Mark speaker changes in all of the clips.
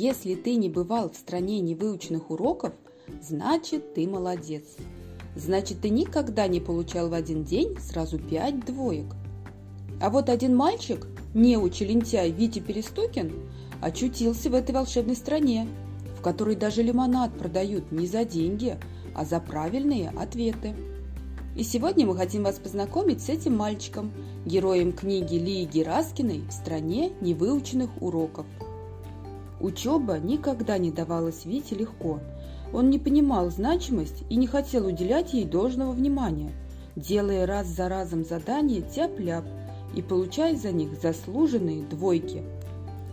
Speaker 1: Если ты не бывал в стране невыученных уроков, значит ты молодец. Значит, ты никогда не получал в один день сразу пять двоек. А вот один мальчик, неучи лентяй Витя Перестукин, очутился в этой волшебной стране, в которой даже лимонад продают не за деньги, а за правильные ответы. И сегодня мы хотим вас познакомить с этим мальчиком, героем книги Лии Гераскиной «В стране невыученных уроков». Учеба никогда не давалась Вите легко. Он не понимал значимость и не хотел уделять ей должного внимания, делая раз за разом задания тяп-ляп и получая за них заслуженные двойки.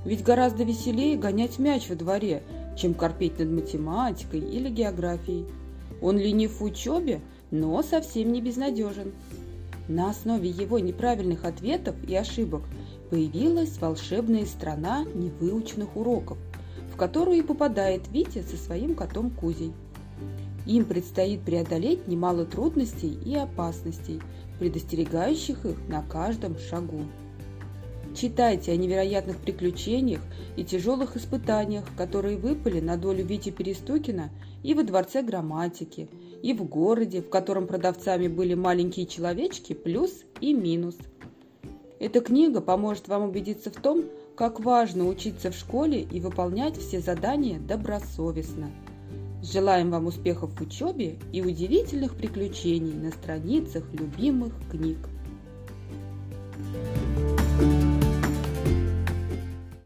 Speaker 1: Ведь гораздо веселее гонять мяч во дворе, чем корпеть над математикой или географией. Он ленив в учебе, но совсем не безнадежен. На основе его неправильных ответов и ошибок появилась волшебная страна невыученных уроков, в которую и попадает Витя со своим котом Кузей. Им предстоит преодолеть немало трудностей и опасностей, предостерегающих их на каждом шагу. Читайте о невероятных приключениях и тяжелых испытаниях, которые выпали на долю Вити Перестукина и во Дворце грамматики, и в городе, в котором продавцами были маленькие человечки плюс и минус. Эта книга поможет вам убедиться в том, как важно учиться в школе и выполнять все задания добросовестно. Желаем вам успехов в учебе и удивительных приключений на страницах любимых книг. thank you